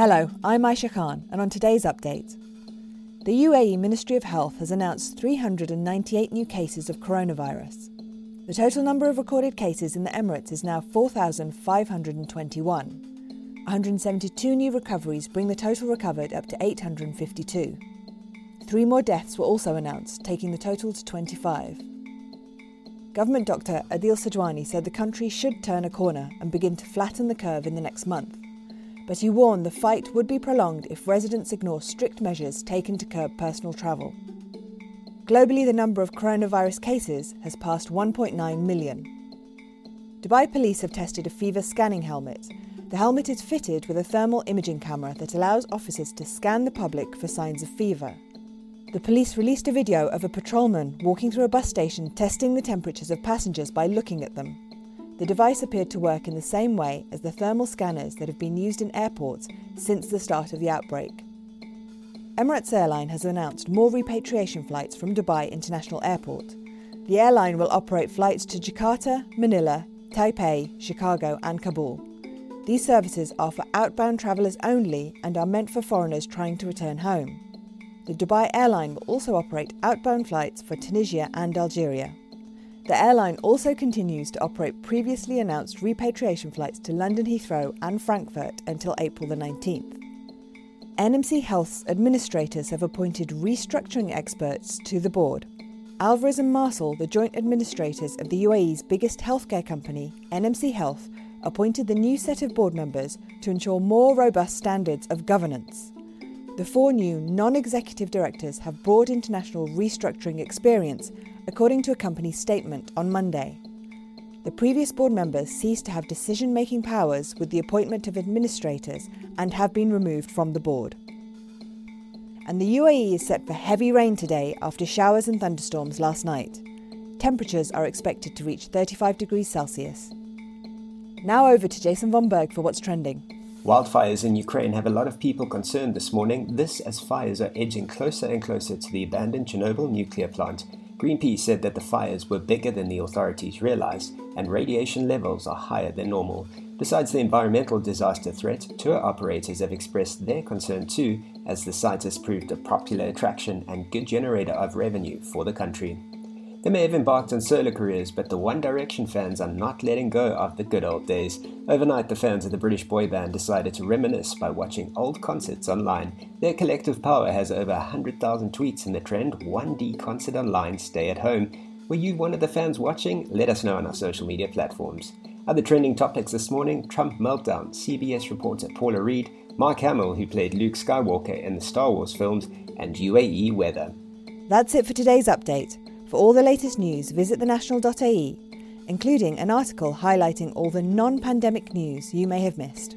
Hello, I'm Aisha Khan, and on today's update, the UAE Ministry of Health has announced 398 new cases of coronavirus. The total number of recorded cases in the Emirates is now 4,521. 172 new recoveries bring the total recovered up to 852. Three more deaths were also announced, taking the total to 25. Government doctor Adil Sajwani said the country should turn a corner and begin to flatten the curve in the next month. But he warned the fight would be prolonged if residents ignore strict measures taken to curb personal travel. Globally, the number of coronavirus cases has passed 1.9 million. Dubai police have tested a fever scanning helmet. The helmet is fitted with a thermal imaging camera that allows officers to scan the public for signs of fever. The police released a video of a patrolman walking through a bus station testing the temperatures of passengers by looking at them. The device appeared to work in the same way as the thermal scanners that have been used in airports since the start of the outbreak. Emirates Airline has announced more repatriation flights from Dubai International Airport. The airline will operate flights to Jakarta, Manila, Taipei, Chicago, and Kabul. These services are for outbound travellers only and are meant for foreigners trying to return home. The Dubai airline will also operate outbound flights for Tunisia and Algeria. The airline also continues to operate previously announced repatriation flights to London Heathrow and Frankfurt until April the 19th. NMC Health's administrators have appointed restructuring experts to the board. Alvarez and Marsal, the joint administrators of the UAE's biggest healthcare company, NMC Health, appointed the new set of board members to ensure more robust standards of governance. The four new non executive directors have broad international restructuring experience, according to a company statement on Monday. The previous board members ceased to have decision making powers with the appointment of administrators and have been removed from the board. And the UAE is set for heavy rain today after showers and thunderstorms last night. Temperatures are expected to reach 35 degrees Celsius. Now over to Jason von Berg for what's trending. Wildfires in Ukraine have a lot of people concerned this morning, this as fires are edging closer and closer to the abandoned Chernobyl nuclear plant. Greenpeace said that the fires were bigger than the authorities realized and radiation levels are higher than normal. Besides the environmental disaster threat, tour operators have expressed their concern too, as the site has proved a popular attraction and good generator of revenue for the country. They may have embarked on solo careers, but the One Direction fans are not letting go of the good old days. Overnight, the fans of the British boy band decided to reminisce by watching old concerts online. Their collective power has over 100,000 tweets in the trend 1D Concert Online Stay at Home. Were you one of the fans watching? Let us know on our social media platforms. Other trending topics this morning Trump meltdown, CBS reporter Paula Reid, Mark Hamill, who played Luke Skywalker in the Star Wars films, and UAE weather. That's it for today's update. For all the latest news, visit thenational.ae, including an article highlighting all the non pandemic news you may have missed.